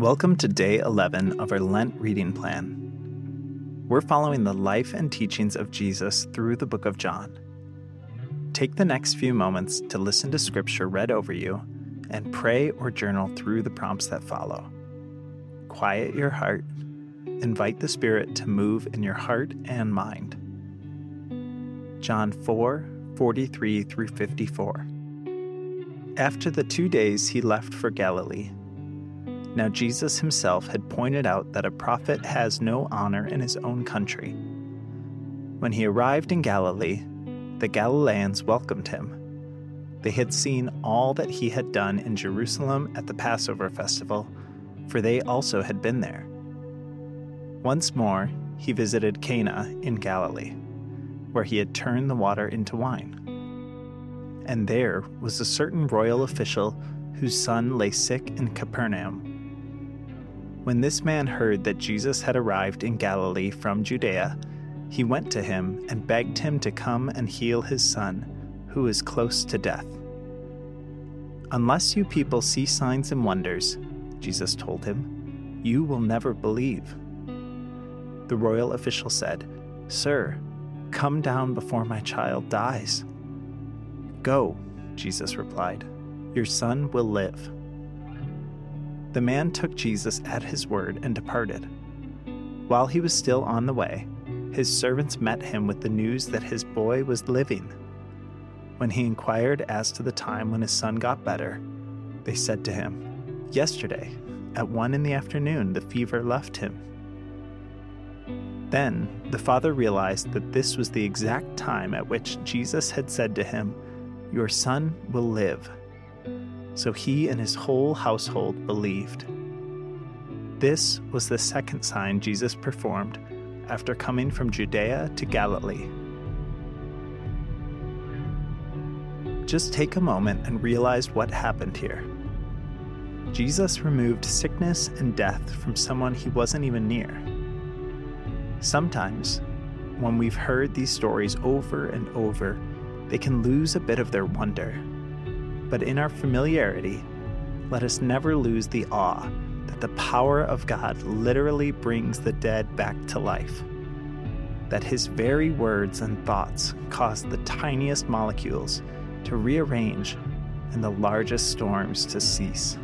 Welcome to day 11 of our Lent reading plan. We're following the life and teachings of Jesus through the book of John. Take the next few moments to listen to scripture read over you and pray or journal through the prompts that follow. Quiet your heart. Invite the Spirit to move in your heart and mind. John 4 43 through 54. After the two days, he left for Galilee now, Jesus himself had pointed out that a prophet has no honor in his own country. When he arrived in Galilee, the Galileans welcomed him. They had seen all that he had done in Jerusalem at the Passover festival, for they also had been there. Once more, he visited Cana in Galilee, where he had turned the water into wine. And there was a certain royal official whose son lay sick in Capernaum when this man heard that Jesus had arrived in Galilee from Judea, he went to him and begged him to come and heal his son, who is close to death. Unless you people see signs and wonders, Jesus told him, you will never believe. The royal official said, Sir, come down before my child dies. Go, Jesus replied, your son will live. The man took Jesus at his word and departed. While he was still on the way, his servants met him with the news that his boy was living. When he inquired as to the time when his son got better, they said to him, Yesterday, at one in the afternoon, the fever left him. Then the father realized that this was the exact time at which Jesus had said to him, Your son will live. So he and his whole household believed. This was the second sign Jesus performed after coming from Judea to Galilee. Just take a moment and realize what happened here. Jesus removed sickness and death from someone he wasn't even near. Sometimes, when we've heard these stories over and over, they can lose a bit of their wonder but in our familiarity, let us never lose the awe that the power of God literally brings the dead back to life. That his very words and thoughts cause the tiniest molecules to rearrange and the largest storms to cease.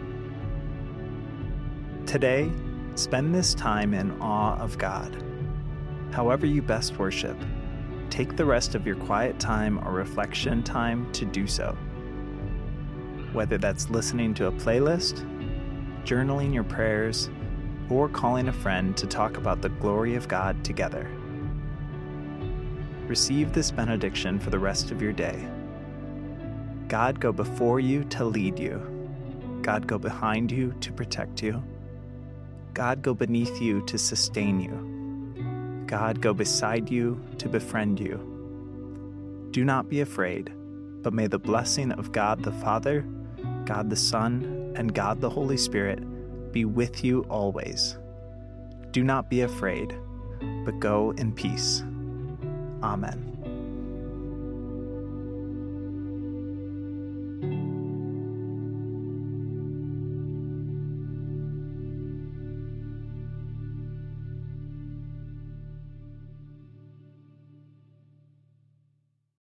Today, spend this time in awe of God. However, you best worship, take the rest of your quiet time or reflection time to do so whether that's listening to a playlist, journaling your prayers, or calling a friend to talk about the glory of God together. Receive this benediction for the rest of your day. God go before you to lead you. God go behind you to protect you. God go beneath you to sustain you. God go beside you to befriend you. Do not be afraid, but may the blessing of God the Father, God the Son, and God the Holy Spirit be with you always. Do not be afraid, but go in peace. Amen.